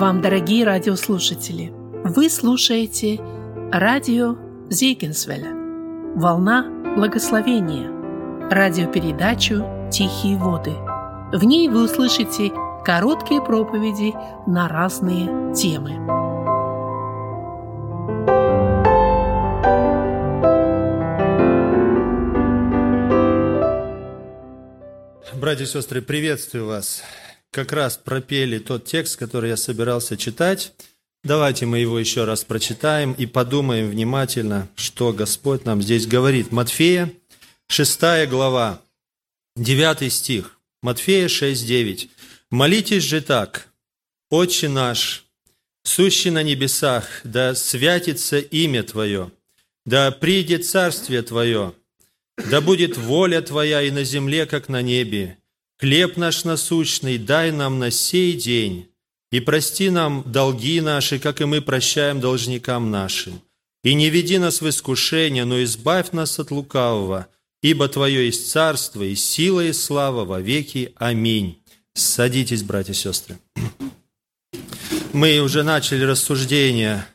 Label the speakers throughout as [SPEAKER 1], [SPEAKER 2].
[SPEAKER 1] вам, дорогие радиослушатели! Вы слушаете радио Зейгенсвеля «Волна благословения» радиопередачу «Тихие воды». В ней вы услышите короткие проповеди на разные темы.
[SPEAKER 2] Братья и сестры, приветствую вас как раз пропели тот текст, который я собирался читать. Давайте мы его еще раз прочитаем и подумаем внимательно, что Господь нам здесь говорит. Матфея, 6 глава, 9 стих. Матфея 6, 9. «Молитесь же так, Отче наш, сущий на небесах, да святится имя Твое, да придет царствие Твое, да будет воля Твоя и на земле, как на небе. Хлеб наш насущный дай нам на сей день, и прости нам долги наши, как и мы прощаем должникам нашим. И не веди нас в искушение, но избавь нас от лукавого, ибо Твое есть царство, и сила, и слава во веки. Аминь. Садитесь, братья и сестры. Мы уже начали рассуждение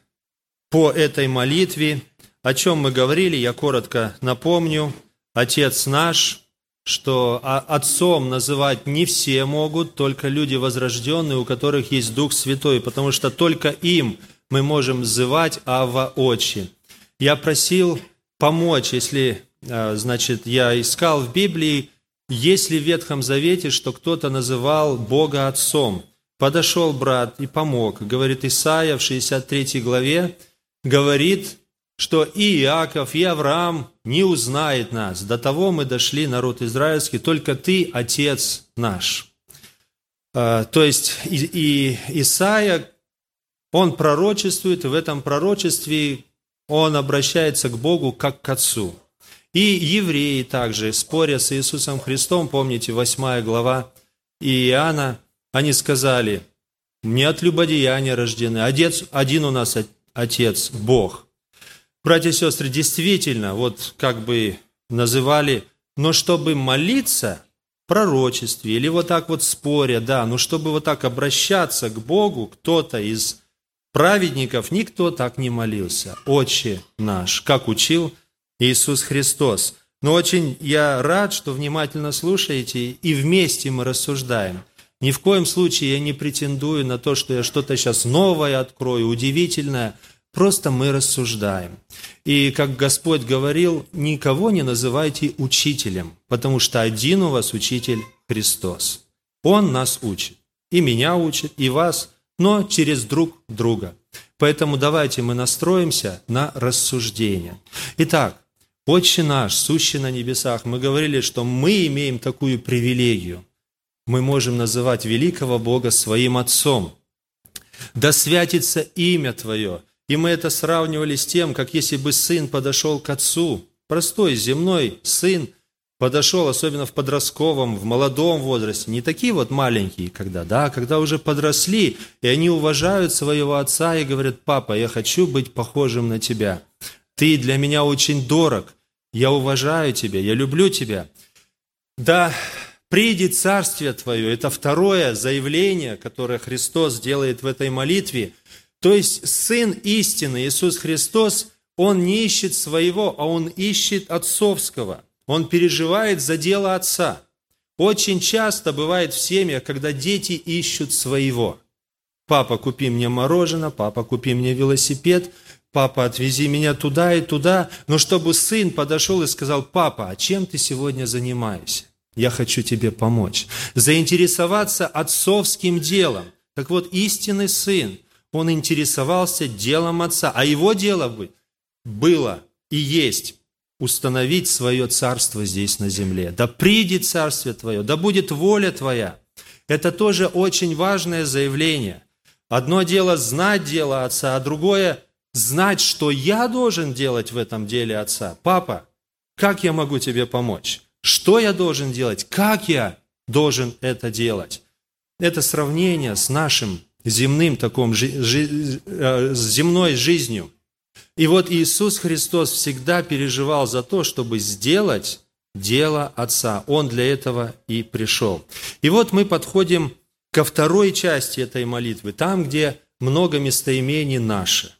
[SPEAKER 2] по этой молитве. О чем мы говорили, я коротко напомню. Отец наш – что отцом называть не все могут, только люди возрожденные, у которых есть Дух Святой, потому что только им мы можем называть Ава Очи. Я просил помочь, если, а, значит, я искал в Библии, есть ли в Ветхом Завете, что кто-то называл Бога Отцом. Подошел брат и помог. Говорит Исаия в 63 главе, говорит, что и Иаков, и Авраам не узнает нас. До того мы дошли, народ израильский, только ты, Отец наш. А, то есть и, Исаия, он пророчествует, и в этом пророчестве он обращается к Богу как к Отцу. И евреи также, споря с Иисусом Христом, помните, 8 глава Иоанна, они сказали, не от любодеяния рождены, один у нас Отец, Бог. Братья и сестры, действительно, вот как бы называли, но чтобы молиться в пророчестве или вот так вот споря, да, но чтобы вот так обращаться к Богу, кто-то из праведников, никто так не молился. Отче наш, как учил Иисус Христос. Но очень я рад, что внимательно слушаете, и вместе мы рассуждаем. Ни в коем случае я не претендую на то, что я что-то сейчас новое открою, удивительное – Просто мы рассуждаем. И как Господь говорил, никого не называйте учителем, потому что один у вас учитель Христос. Он нас учит. И меня учит, и вас, но через друг друга. Поэтому давайте мы настроимся на рассуждение. Итак, Отче наш, сущий на небесах, мы говорили, что мы имеем такую привилегию. Мы можем называть великого Бога своим Отцом. Да святится имя Твое – и мы это сравнивали с тем, как если бы сын подошел к отцу, простой земной сын подошел, особенно в подростковом, в молодом возрасте, не такие вот маленькие, когда, да, когда уже подросли, и они уважают своего отца и говорят, папа, я хочу быть похожим на тебя. Ты для меня очень дорог, я уважаю тебя, я люблю тебя. Да, придет царствие твое, это второе заявление, которое Христос делает в этой молитве – то есть Сын истины Иисус Христос, Он не ищет своего, а Он ищет отцовского. Он переживает за дело Отца. Очень часто бывает в семьях, когда дети ищут своего. Папа, купи мне мороженое, папа, купи мне велосипед, папа, отвези меня туда и туда. Но чтобы сын подошел и сказал, папа, а чем ты сегодня занимаешься? Я хочу тебе помочь. Заинтересоваться отцовским делом. Так вот, истинный сын, он интересовался делом Отца. А его дело было и есть установить свое царство здесь на земле. Да придет царствие Твое, да будет воля Твоя. Это тоже очень важное заявление. Одно дело знать дело Отца, а другое знать, что я должен делать в этом деле Отца. Папа, как я могу тебе помочь? Что я должен делать? Как я должен это делать? Это сравнение с нашим земным таком, э, земной жизнью. И вот Иисус Христос всегда переживал за то, чтобы сделать дело Отца. Он для этого и пришел. И вот мы подходим ко второй части этой молитвы, там, где много местоимений «наши».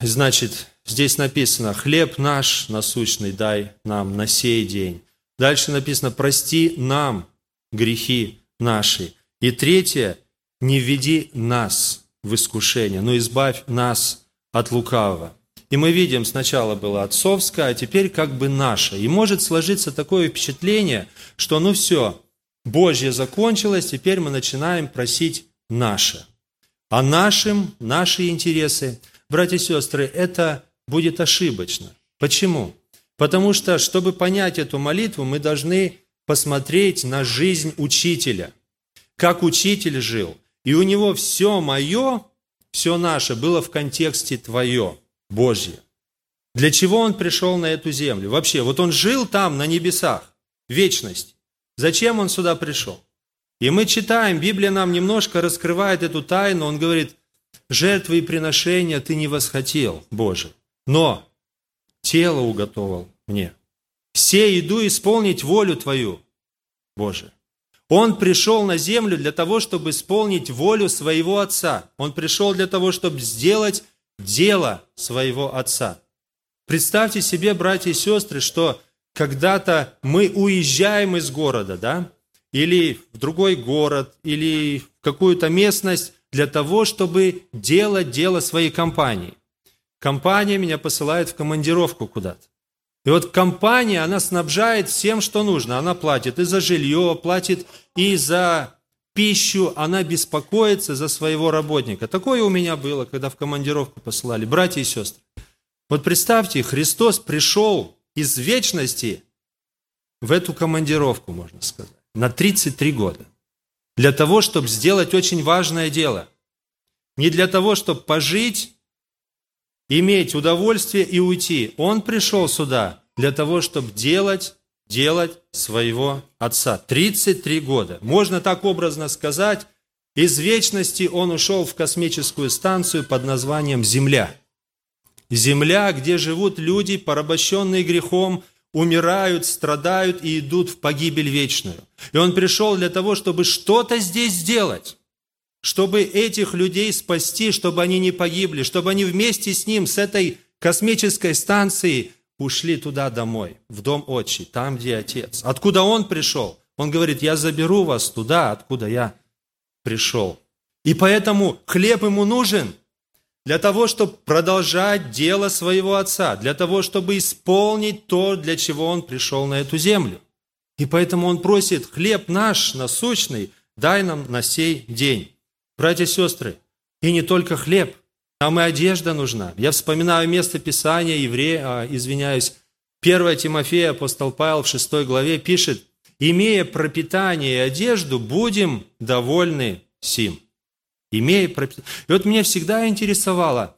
[SPEAKER 2] Значит, здесь написано «хлеб наш насущный дай нам на сей день». Дальше написано «прости нам грехи наши». И третье «не введи нас в искушение, но избавь нас от лукавого». И мы видим, сначала было отцовское, а теперь как бы наше. И может сложиться такое впечатление, что ну все, Божье закончилось, теперь мы начинаем просить наше. А нашим, наши интересы, братья и сестры, это будет ошибочно. Почему? Потому что, чтобы понять эту молитву, мы должны посмотреть на жизнь учителя. Как учитель жил. И у него все мое, все наше было в контексте твое. Божье. Для чего он пришел на эту землю? Вообще, вот он жил там, на небесах, вечность. Зачем он сюда пришел? И мы читаем, Библия нам немножко раскрывает эту тайну. Он говорит, жертвы и приношения ты не восхотел, Боже, но тело уготовал мне. Все иду исполнить волю Твою, Боже. Он пришел на землю для того, чтобы исполнить волю своего Отца. Он пришел для того, чтобы сделать дело своего Отца. Представьте себе, братья и сестры, что когда-то мы уезжаем из города, да, или в другой город, или в какую-то местность для того, чтобы делать дело своей компании. Компания меня посылает в командировку куда-то. И вот компания, она снабжает всем, что нужно. Она платит и за жилье, платит и за пищу, она беспокоится за своего работника. Такое у меня было, когда в командировку посылали, братья и сестры. Вот представьте, Христос пришел из вечности в эту командировку, можно сказать, на 33 года. Для того, чтобы сделать очень важное дело. Не для того, чтобы пожить, иметь удовольствие и уйти. Он пришел сюда для того, чтобы делать делать своего отца. 33 года. Можно так образно сказать, из вечности он ушел в космическую станцию под названием Земля. Земля, где живут люди, порабощенные грехом, умирают, страдают и идут в погибель вечную. И он пришел для того, чтобы что-то здесь сделать, чтобы этих людей спасти, чтобы они не погибли, чтобы они вместе с ним, с этой космической станцией ушли туда домой, в дом отчий, там, где отец. Откуда он пришел? Он говорит, я заберу вас туда, откуда я пришел. И поэтому хлеб ему нужен для того, чтобы продолжать дело своего отца, для того, чтобы исполнить то, для чего он пришел на эту землю. И поэтому он просит, хлеб наш насущный, дай нам на сей день. Братья и сестры, и не только хлеб, нам и одежда нужна. Я вспоминаю место Писания, еврея, а, извиняюсь, 1 Тимофея, апостол Павел в 6 главе пишет, «Имея пропитание и одежду, будем довольны сим». Имея пропитание. И вот меня всегда интересовало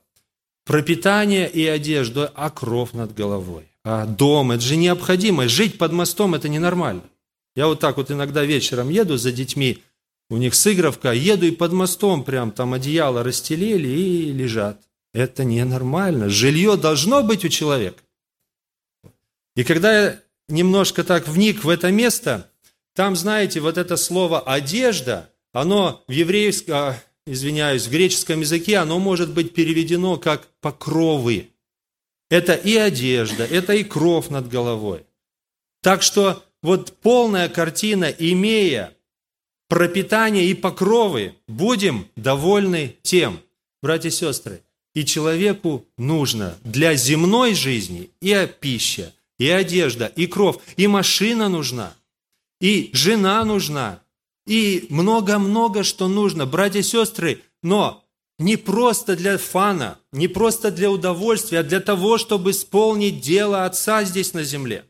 [SPEAKER 2] пропитание и одежда, а кров над головой, а дом. Это же необходимо. Жить под мостом – это ненормально. Я вот так вот иногда вечером еду за детьми, у них сыгровка, еду и под мостом прям там одеяло расстелили и лежат. Это ненормально. Жилье должно быть у человека. И когда я немножко так вник в это место, там, знаете, вот это слово «одежда», оно в еврейском, а, извиняюсь, в греческом языке, оно может быть переведено как «покровы». Это и одежда, это и кров над головой. Так что вот полная картина, имея пропитание и покровы, будем довольны тем, братья и сестры. И человеку нужно для земной жизни и пища, и одежда, и кров, и машина нужна, и жена нужна, и много-много что нужно, братья и сестры, но не просто для фана, не просто для удовольствия, а для того, чтобы исполнить дело Отца здесь на земле.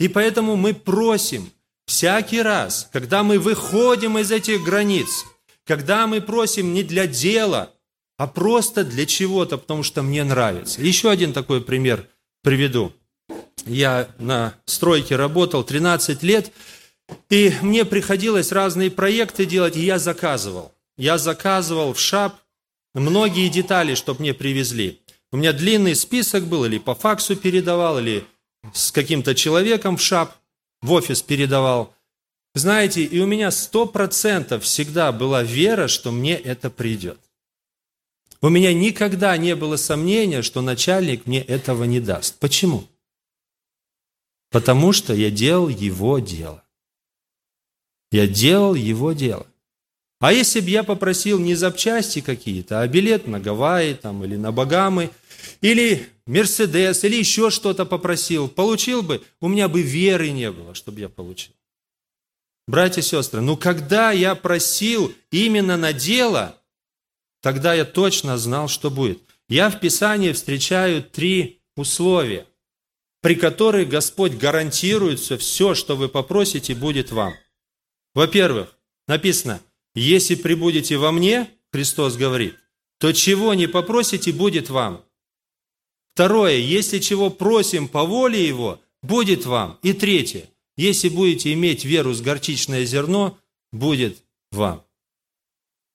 [SPEAKER 2] И поэтому мы просим, Всякий раз, когда мы выходим из этих границ, когда мы просим не для дела, а просто для чего-то, потому что мне нравится. Еще один такой пример приведу. Я на стройке работал 13 лет, и мне приходилось разные проекты делать, и я заказывал. Я заказывал в ШАП многие детали, чтобы мне привезли. У меня длинный список был, или по факсу передавал, или с каким-то человеком в ШАП – в офис передавал. Знаете, и у меня сто процентов всегда была вера, что мне это придет. У меня никогда не было сомнения, что начальник мне этого не даст. Почему? Потому что я делал его дело. Я делал его дело. А если бы я попросил не запчасти какие-то, а билет на Гавайи там, или на Багамы, или Мерседес, или еще что-то попросил, получил бы, у меня бы веры не было, чтобы я получил. Братья и сестры, ну когда я просил именно на дело, тогда я точно знал, что будет. Я в Писании встречаю три условия, при которых Господь гарантирует все, все, что вы попросите, будет вам. Во-первых, написано, если прибудете во мне, Христос говорит, то чего не попросите, будет вам. Второе, если чего просим по воле Его, будет вам. И третье, если будете иметь веру с горчичное зерно, будет вам.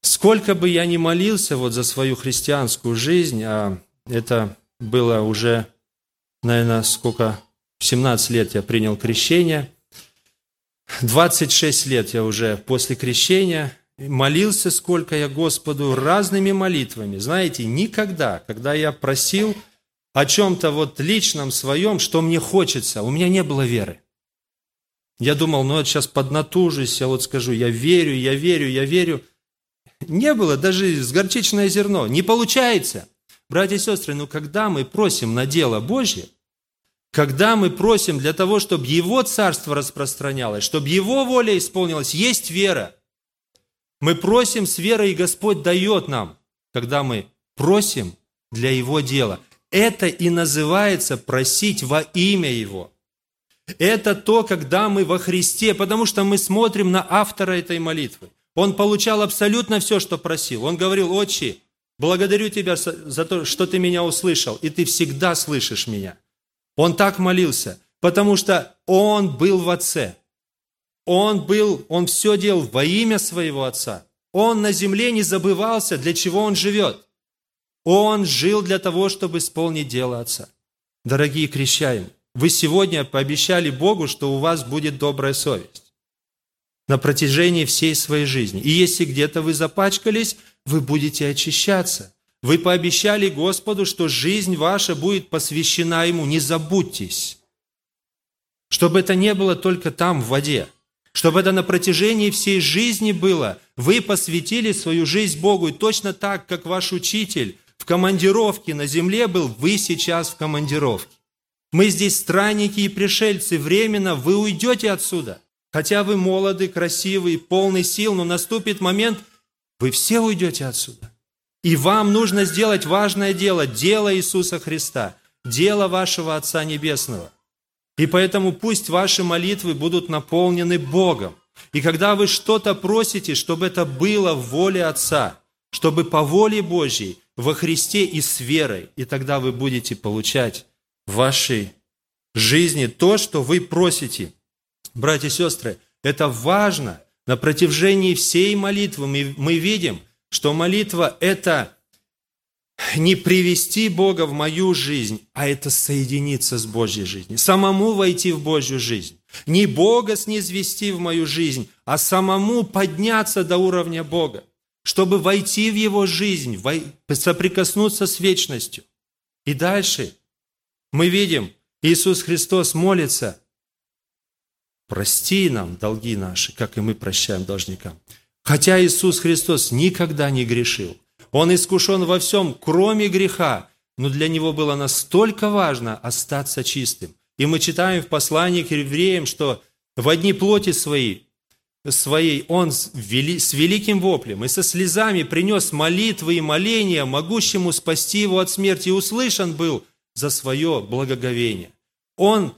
[SPEAKER 2] Сколько бы я ни молился вот за свою христианскую жизнь, а это было уже, наверное, сколько, 17 лет я принял крещение, 26 лет я уже после крещения, молился сколько я Господу разными молитвами. Знаете, никогда, когда я просил о чем-то вот личном своем, что мне хочется, у меня не было веры. Я думал, ну вот сейчас поднатужусь, я вот скажу, я верю, я верю, я верю. Не было даже с горчичное зерно. Не получается. Братья и сестры, ну когда мы просим на дело Божье, когда мы просим для того, чтобы Его царство распространялось, чтобы Его воля исполнилась, есть вера – мы просим с верой, и Господь дает нам, когда мы просим для Его дела. Это и называется просить во имя Его. Это то, когда мы во Христе, потому что мы смотрим на автора этой молитвы. Он получал абсолютно все, что просил. Он говорил, «Отче, благодарю Тебя за то, что Ты меня услышал, и Ты всегда слышишь меня». Он так молился, потому что Он был в Отце – он был, он все делал во имя своего Отца. Он на земле не забывался, для чего он живет. Он жил для того, чтобы исполнить дело Отца. Дорогие крещаем, вы сегодня пообещали Богу, что у вас будет добрая совесть на протяжении всей своей жизни. И если где-то вы запачкались, вы будете очищаться. Вы пообещали Господу, что жизнь ваша будет посвящена Ему. Не забудьтесь. Чтобы это не было только там, в воде – чтобы это на протяжении всей жизни было. Вы посвятили свою жизнь Богу, и точно так, как ваш учитель в командировке на земле был, вы сейчас в командировке. Мы здесь странники и пришельцы, временно вы уйдете отсюда. Хотя вы молоды, красивый, полный сил, но наступит момент, вы все уйдете отсюда. И вам нужно сделать важное дело, дело Иисуса Христа, дело вашего Отца Небесного – и поэтому пусть ваши молитвы будут наполнены Богом. И когда вы что-то просите, чтобы это было в воле Отца, чтобы по воле Божьей, во Христе и с верой, и тогда вы будете получать в вашей жизни то, что вы просите. Братья и сестры, это важно. На протяжении всей молитвы мы, мы видим, что молитва – это не привести Бога в мою жизнь, а это соединиться с Божьей жизнью, самому войти в Божью жизнь. Не Бога снизвести в мою жизнь, а самому подняться до уровня Бога, чтобы войти в Его жизнь, соприкоснуться с вечностью. И дальше мы видим, Иисус Христос молится, прости нам долги наши, как и мы прощаем должникам. Хотя Иисус Христос никогда не грешил – он искушен во всем, кроме греха, но для него было настолько важно остаться чистым. И мы читаем в послании к евреям, что в одни плоти своей, своей он с великим воплем и со слезами принес молитвы и моления, могущему спасти его от смерти, и услышан был за свое благоговение. Он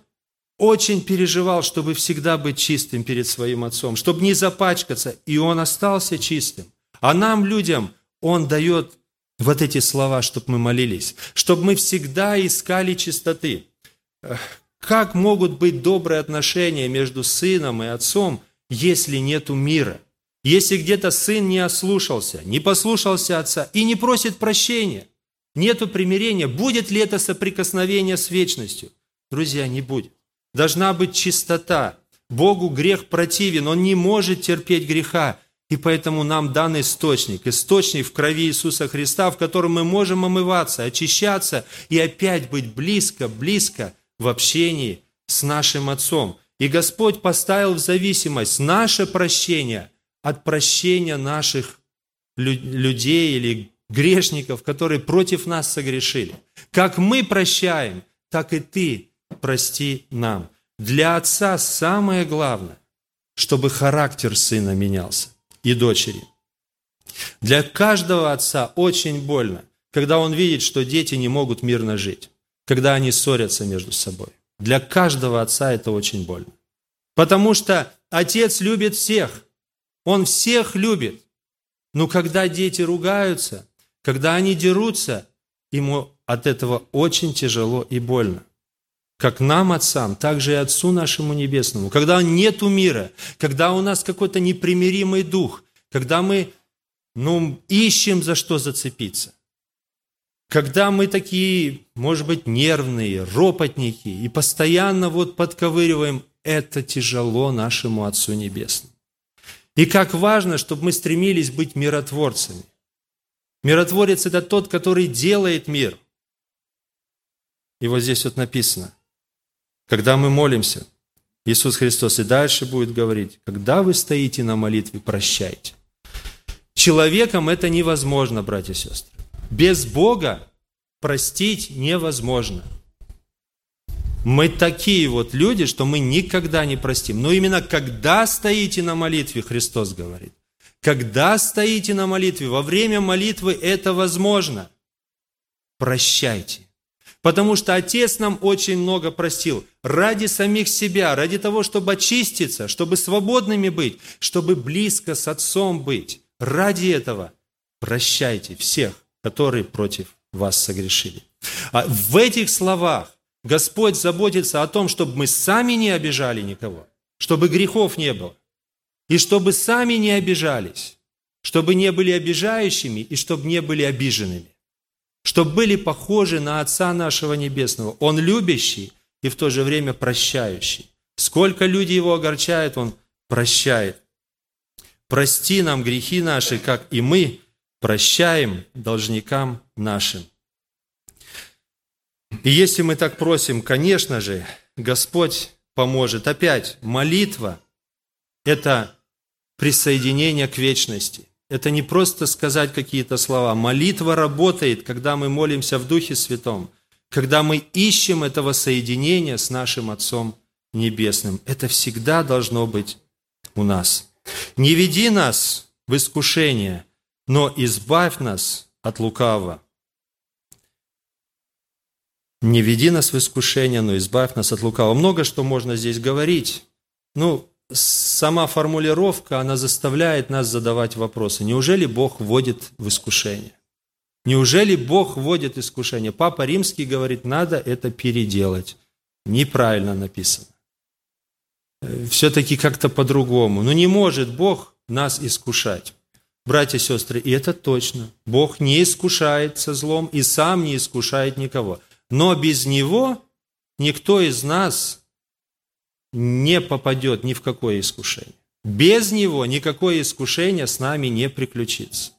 [SPEAKER 2] очень переживал, чтобы всегда быть чистым перед своим отцом, чтобы не запачкаться, и он остался чистым. А нам, людям, он дает вот эти слова, чтобы мы молились, чтобы мы всегда искали чистоты. Как могут быть добрые отношения между сыном и отцом, если нету мира? Если где-то сын не ослушался, не послушался отца и не просит прощения, нету примирения, будет ли это соприкосновение с вечностью? Друзья, не будет. Должна быть чистота, Богу грех противен, Он не может терпеть греха. И поэтому нам дан источник, источник в крови Иисуса Христа, в котором мы можем омываться, очищаться и опять быть близко, близко в общении с нашим Отцом. И Господь поставил в зависимость наше прощение от прощения наших людей или грешников, которые против нас согрешили. Как мы прощаем, так и ты прости нам. Для отца самое главное, чтобы характер сына менялся и дочери. Для каждого отца очень больно, когда он видит, что дети не могут мирно жить, когда они ссорятся между собой. Для каждого отца это очень больно. Потому что отец любит всех, он всех любит. Но когда дети ругаются, когда они дерутся, ему от этого очень тяжело и больно как нам, отцам, так же и Отцу нашему Небесному. Когда нету мира, когда у нас какой-то непримиримый дух, когда мы ну, ищем за что зацепиться, когда мы такие, может быть, нервные, ропотники и постоянно вот подковыриваем, это тяжело нашему Отцу Небесному. И как важно, чтобы мы стремились быть миротворцами. Миротворец – это тот, который делает мир. И вот здесь вот написано – когда мы молимся, Иисус Христос и дальше будет говорить, когда вы стоите на молитве, прощайте. Человеком это невозможно, братья и сестры. Без Бога простить невозможно. Мы такие вот люди, что мы никогда не простим. Но именно когда стоите на молитве, Христос говорит, когда стоите на молитве, во время молитвы это возможно. Прощайте. Потому что Отец нам очень много простил. Ради самих себя, ради того, чтобы очиститься, чтобы свободными быть, чтобы близко с Отцом быть. Ради этого прощайте всех, которые против вас согрешили. А в этих словах Господь заботится о том, чтобы мы сами не обижали никого, чтобы грехов не было, и чтобы сами не обижались, чтобы не были обижающими и чтобы не были обиженными чтобы были похожи на Отца нашего Небесного. Он любящий и в то же время прощающий. Сколько люди его огорчают, он прощает. Прости нам грехи наши, как и мы прощаем должникам нашим. И если мы так просим, конечно же, Господь поможет. Опять, молитва – это присоединение к вечности. Это не просто сказать какие-то слова. Молитва работает, когда мы молимся в Духе Святом, когда мы ищем этого соединения с нашим Отцом Небесным. Это всегда должно быть у нас. Не веди нас в искушение, но избавь нас от лукавого. Не веди нас в искушение, но избавь нас от лукавого. Много что можно здесь говорить. Ну, сама формулировка, она заставляет нас задавать вопросы. Неужели Бог вводит в искушение? Неужели Бог вводит искушение? Папа Римский говорит, надо это переделать. Неправильно написано. Все-таки как-то по-другому. Но не может Бог нас искушать. Братья и сестры, и это точно. Бог не искушает со злом и сам не искушает никого. Но без Него никто из нас не попадет ни в какое искушение. Без него никакое искушение с нами не приключится.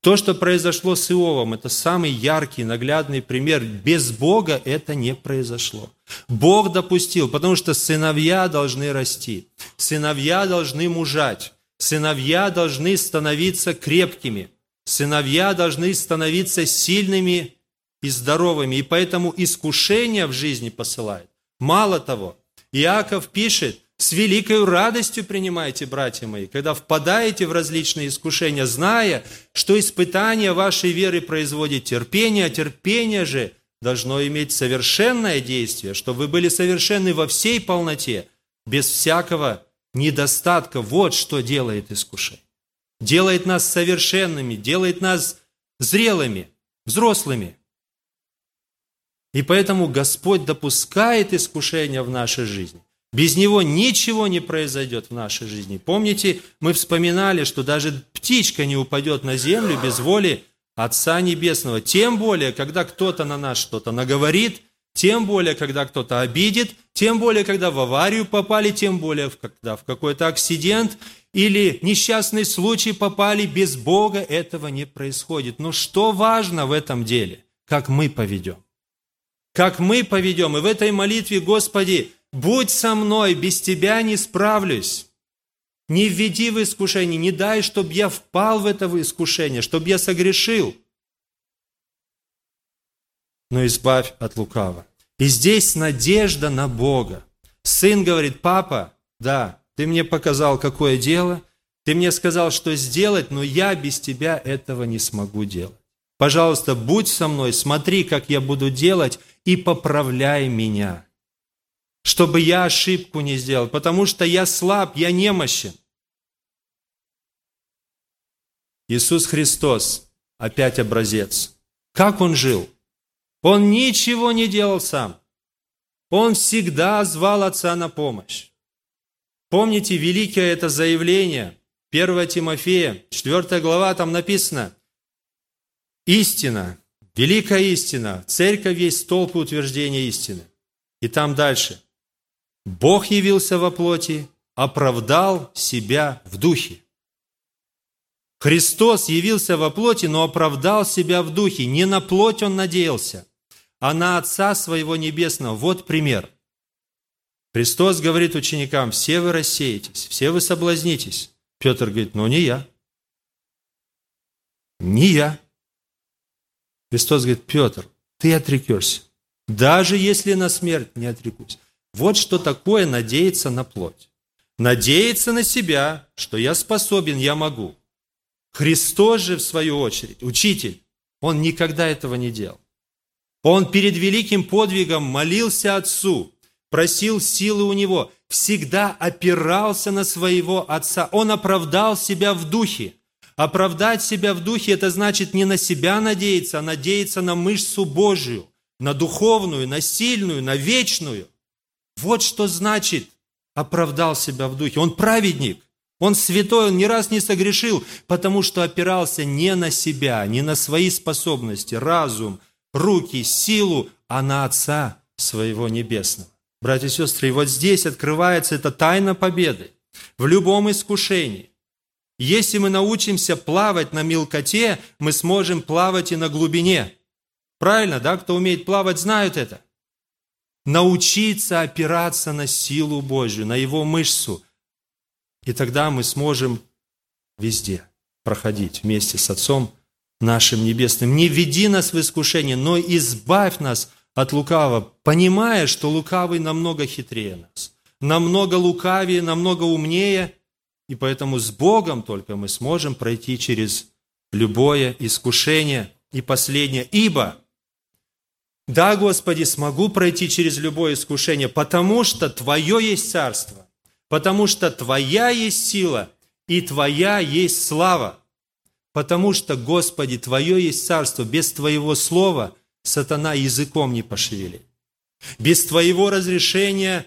[SPEAKER 2] То, что произошло с Иовом, это самый яркий, наглядный пример. Без Бога это не произошло. Бог допустил, потому что сыновья должны расти, сыновья должны мужать, сыновья должны становиться крепкими, сыновья должны становиться сильными и здоровыми. И поэтому искушение в жизни посылает. Мало того, Иаков пишет, с великой радостью принимайте, братья мои, когда впадаете в различные искушения, зная, что испытание вашей веры производит терпение, а терпение же должно иметь совершенное действие, чтобы вы были совершенны во всей полноте, без всякого недостатка. Вот что делает искушение. Делает нас совершенными, делает нас зрелыми, взрослыми – и поэтому Господь допускает искушения в нашей жизни. Без Него ничего не произойдет в нашей жизни. Помните, мы вспоминали, что даже птичка не упадет на землю без воли Отца Небесного. Тем более, когда кто-то на нас что-то наговорит, тем более, когда кто-то обидит, тем более, когда в аварию попали, тем более, когда в какой-то акцидент или несчастный случай попали, без Бога этого не происходит. Но что важно в этом деле? Как мы поведем. Как мы поведем. И в этой молитве, Господи, будь со мной, без Тебя не справлюсь. Не введи в искушение, не дай, чтобы я впал в это искушение, чтобы я согрешил. Но избавь от лукава. И здесь надежда на Бога. Сын говорит, папа, да, ты мне показал, какое дело, ты мне сказал, что сделать, но я без тебя этого не смогу делать. Пожалуйста, будь со мной, смотри, как я буду делать, и поправляй меня, чтобы я ошибку не сделал, потому что я слаб, я немощен. Иисус Христос, опять образец. Как Он жил? Он ничего не делал сам. Он всегда звал Отца на помощь. Помните великое это заявление, 1 Тимофея, 4 глава, там написано, «Истина, великая истина, церковь есть столб утверждения истины». И там дальше, «Бог явился во плоти, оправдал себя в духе». Христос явился во плоти, но оправдал себя в духе. Не на плоть Он надеялся, а на Отца Своего Небесного. Вот пример. Христос говорит ученикам, все вы рассеетесь, все вы соблазнитесь. Петр говорит, ну не я. Не я. Христос говорит, Петр, ты отрекешься. Даже если на смерть не отрекусь. Вот что такое надеяться на плоть. Надеяться на себя, что я способен, я могу. Христос же, в свою очередь, учитель, он никогда этого не делал. Он перед великим подвигом молился Отцу, просил силы у него, всегда опирался на своего Отца. Он оправдал себя в духе. Оправдать себя в духе – это значит не на себя надеяться, а надеяться на мышцу Божию, на духовную, на сильную, на вечную. Вот что значит оправдал себя в духе. Он праведник, он святой, он ни раз не согрешил, потому что опирался не на себя, не на свои способности, разум, руки, силу, а на Отца своего Небесного. Братья и сестры, и вот здесь открывается эта тайна победы в любом искушении. Если мы научимся плавать на мелкоте, мы сможем плавать и на глубине. Правильно, да? Кто умеет плавать, знают это. Научиться опираться на силу Божью, на Его мышцу. И тогда мы сможем везде проходить вместе с Отцом нашим Небесным. Не веди нас в искушение, но избавь нас от лукавого, понимая, что лукавый намного хитрее нас, намного лукавее, намного умнее, и поэтому с Богом только мы сможем пройти через любое искушение. И последнее, ибо да, Господи, смогу пройти через любое искушение, потому что Твое есть царство, потому что Твоя есть сила, и Твоя есть слава. Потому что, Господи, Твое есть царство, без Твоего слова – сатана языком не пошевелит. Без твоего разрешения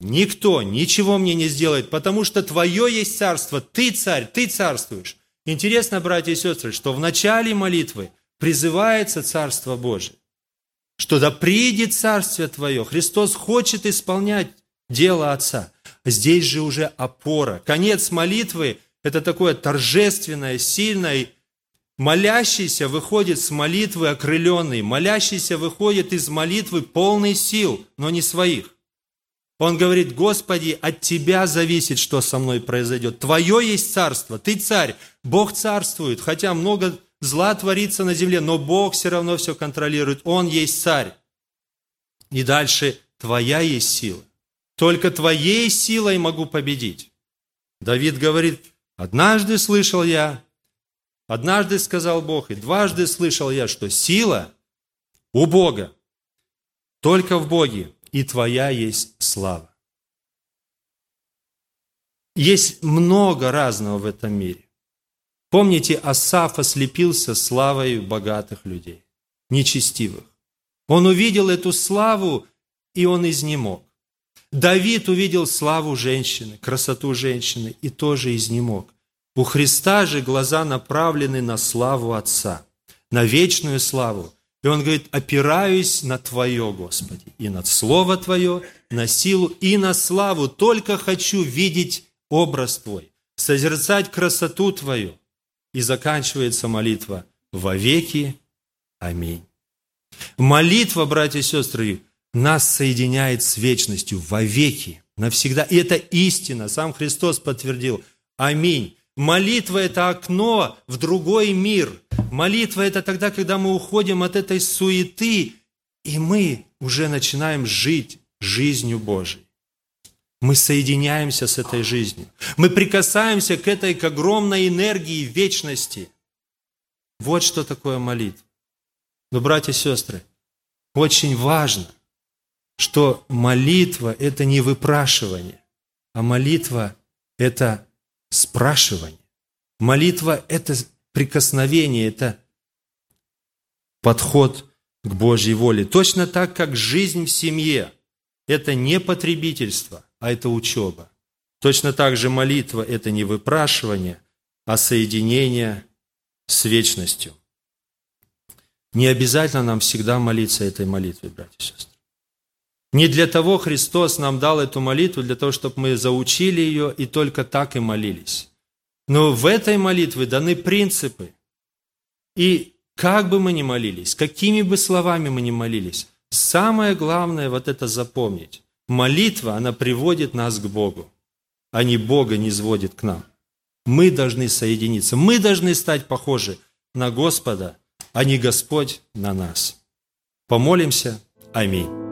[SPEAKER 2] никто ничего мне не сделает, потому что твое есть царство, ты царь, ты царствуешь. Интересно, братья и сестры, что в начале молитвы призывается Царство Божие, что да придет Царствие Твое. Христос хочет исполнять дело Отца. Здесь же уже опора. Конец молитвы – это такое торжественное, сильное Молящийся выходит с молитвы окрыленный, молящийся выходит из молитвы полный сил, но не своих. Он говорит, Господи, от Тебя зависит, что со мной произойдет. Твое есть царство, Ты царь, Бог царствует, хотя много зла творится на земле, но Бог все равно все контролирует, Он есть царь. И дальше, Твоя есть сила. Только Твоей силой могу победить. Давид говорит, однажды слышал я, Однажды сказал Бог, и дважды слышал я, что сила у Бога, только в Боге, и твоя есть слава. Есть много разного в этом мире. Помните, Асаф ослепился славой богатых людей, нечестивых. Он увидел эту славу, и он изнемог. Давид увидел славу женщины, красоту женщины, и тоже изнемог. У Христа же глаза направлены на славу Отца, на вечную славу. И он говорит, опираюсь на Твое, Господи, и на Слово Твое, на силу и на славу. Только хочу видеть образ Твой, созерцать красоту Твою. И заканчивается молитва во веки. Аминь. Молитва, братья и сестры, нас соединяет с вечностью во веки, навсегда. И это истина. Сам Христос подтвердил. Аминь. Молитва – это окно в другой мир. Молитва – это тогда, когда мы уходим от этой суеты, и мы уже начинаем жить жизнью Божией. Мы соединяемся с этой жизнью. Мы прикасаемся к этой, к огромной энергии вечности. Вот что такое молитва. Но, братья и сестры, очень важно, что молитва – это не выпрашивание, а молитва – это спрашивание. Молитва – это прикосновение, это подход к Божьей воле. Точно так, как жизнь в семье – это не потребительство, а это учеба. Точно так же молитва – это не выпрашивание, а соединение с вечностью. Не обязательно нам всегда молиться этой молитвой, братья и сестры. Не для того Христос нам дал эту молитву, для того, чтобы мы заучили ее и только так и молились. Но в этой молитве даны принципы. И как бы мы ни молились, какими бы словами мы ни молились, самое главное вот это запомнить. Молитва, она приводит нас к Богу, а не Бога не сводит к нам. Мы должны соединиться, мы должны стать похожи на Господа, а не Господь на нас. Помолимся. Аминь.